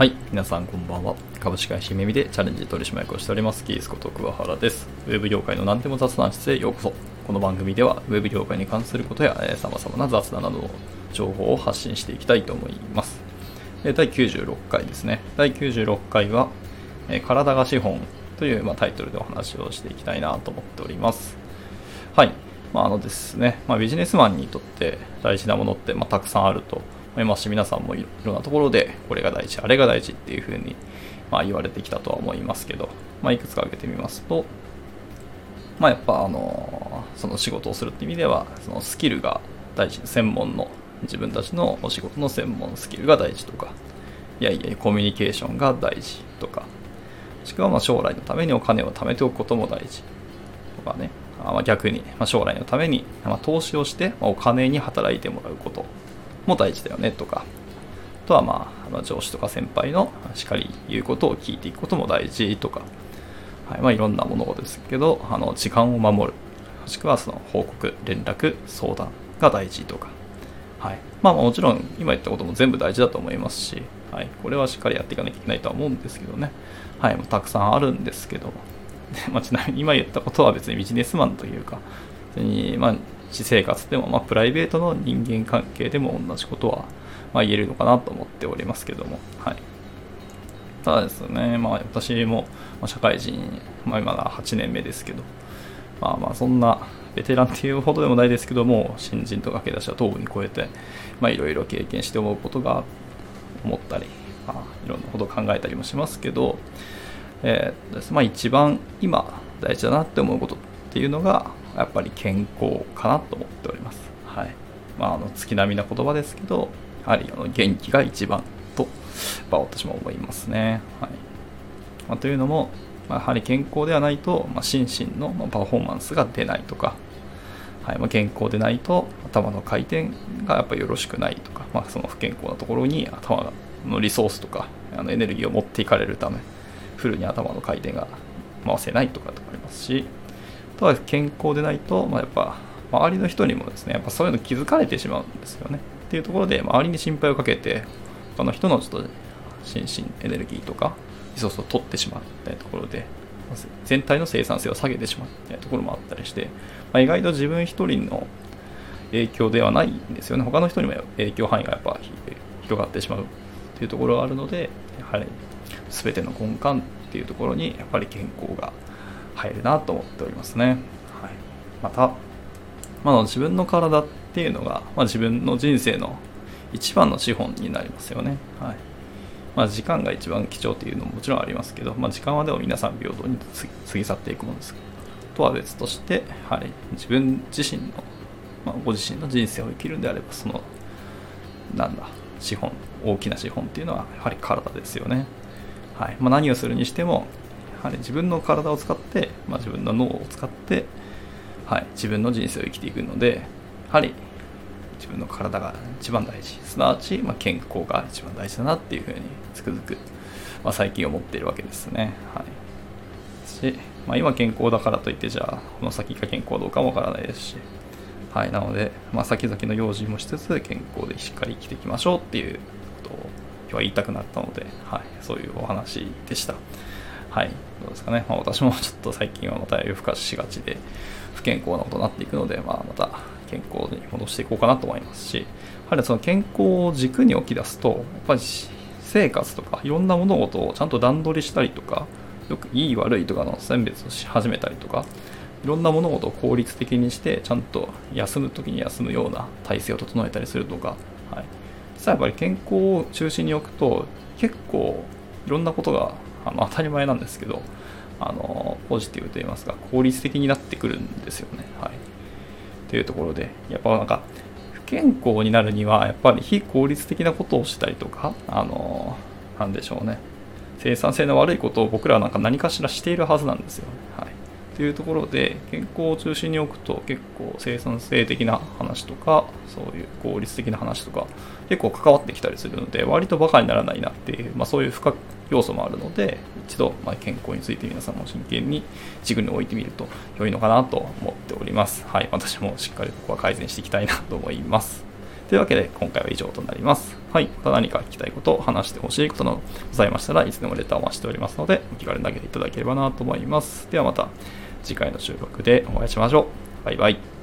はい、皆さんこんばんは。株式会社めみでチャレンジ取締役をしております、キースこと桑原です。ウェブ業界の何でも雑談室へようこそ。この番組では、ウェブ業界に関することや、えー、様々な雑談などの情報を発信していきたいと思います。え第96回ですね。第96回は、えー体が資本という、まあ、タイトルでお話をしていきたいなと思っております。はい。まあ、あのですね、まあ、ビジネスマンにとって大事なものって、まあ、たくさんあると思いますし、皆さんもいろんなところで、これが大事、あれが大事っていうふうに、まあ、言われてきたとは思いますけど、まあ、いくつか挙げてみますと、まあ、やっぱ、あの、その仕事をするって意味では、そのスキルが大事、専門の、自分たちのお仕事の専門スキルが大事とか、いやいや、コミュニケーションが大事とか、もしくはまあ将来のためにお金を貯めておくことも大事とかね、あまあ逆に、まあ、将来のために、まあ、投資をして、まあお金に働いてもらうこと。も大事だよねとか、あとはまああの上司とか先輩のしっかり言うことを聞いていくことも大事とか、はいまあ、いろんなものですけど、あの時間を守る、もしくはその報告、連絡、相談が大事とか、はい。まあ、もちろん今言ったことも全部大事だと思いますし、はい、これはしっかりやっていかなきゃいけないとは思うんですけどね、はい、もうたくさんあるんですけど、でまあ、ちなみに今言ったことは別にビジネスマンというか、別にまあ私生活でも、まあ、プライベートの人間関係でも同じことは、まあ、言えるのかなと思っておりますけども、はい、ただですね、まあ、私もま社会人、まあ、今が8年目ですけど、まあまあそんなベテランっていうほどでもないですけども、新人と駆け出しは東部に超えて、まあいろいろ経験して思うことが思ったり、まあ、いろんなことを考えたりもしますけど、えーまあ、一番今大事だなって思うことっていうのがやっぱり健康かなと思っております。はいまあ、あの月並みな言葉ですけど、やはりあの元気が一番と、まあ、私も思いますね。はいまあ、というのも、まあ、やはり健康ではないと、まあ、心身のまあパフォーマンスが出ないとか、はいまあ、健康でないと頭の回転がやっぱりよろしくないとか、まあ、その不健康なところに頭のリソースとかあのエネルギーを持っていかれるためフルに頭の回転が回せないとかとかありますしあとは健康でないと、まあ、やっぱ周りの人にもですねやっぱそういうの気づかれてしまうんですよね。っていうところで周りに心配をかけて他の人のちょっと心身エネルギーとかリソースを取ってしまうみたところで全体の生産性を下げてしまうみたところもあったりして、まあ、意外と自分一人の影響ではないんですよね。他の人にも影響範囲がやっぱ広がってしまうっていうところがあるのでやはり全ての根幹っていうところにやっぱり健康が入るなと思っておりますね、はい、また、まあ、自分の体っていうのが、まあ、自分の人生の一番の資本になりますよね、はい。まあ、時間が一番貴重っていうのももちろんありますけど、まあ、時間はでも皆さん平等に過ぎ去っていくものです。とは別としてやはり自分自身の、まあ、ご自身の人生を生きるんであればそのなんだ資本大きな資本っていうのはやはり体ですよね、はい。まあ、何をするにしてもやはり自分の体を使って、まあ、自分の脳を使って、はい、自分の人生を生きていくのでやはり自分の体が一番大事。すなわち、まあ、健康が一番大事だなっていうふうにつくづく、まあ、最近思っているわけですね、はい。しまあ、今健康だからといってじゃあこの先が健康どうかもわからないですしはい、なので、まあ、先々の用心もしつつ健康でしっかり生きていきましょうっていうことを今日は言いたくなったので、はい、そういうお話でした。はい、どうですかね。まあ、私もちょっと最近はまた夜更かししがちで不健康なことになっていくので、まあ、また健康に戻していこうかなと思いますし、やはりその健康を軸に置き出すと、やっぱり生活とかいろんな物事をちゃんと段取りしたりとか、よくいい悪いとかの選別をし始めたりとか、いろんな物事を効率的にしてちゃんと休む時に休むような体制を整えたりするとか、はい、実はやっぱり健康を中心に置くと結構いろんなことがあの当たり前なんですけどあのポジティブといいますか効率的になってくるんですよね。はい、というところでやっぱなんか不健康になるにはやっぱり非効率的なことをしたりとかあのなんでしょうね生産性の悪いことを僕らはなんか何かしらしているはずなんですよね。はいというところで健康を中心に置くと結構生産性的な話とかそういう効率的な話とか結構関わってきたりするので割とバカにならないなっていう、まあ、そういう深要素もあるので一度、まあ、健康について皆さんも真剣に軸に置いてみると良いのかなと思っておりますはい私もしっかりここは改善していきたいなと思いますというわけで、今回は以上となります。はい。また何か聞きたいこと、話してほしいことなどございましたらいつでもレターを待しておりますので、お気軽に投げていただければなと思います。ではまた次回の収録でお会いしましょう。バイバイ。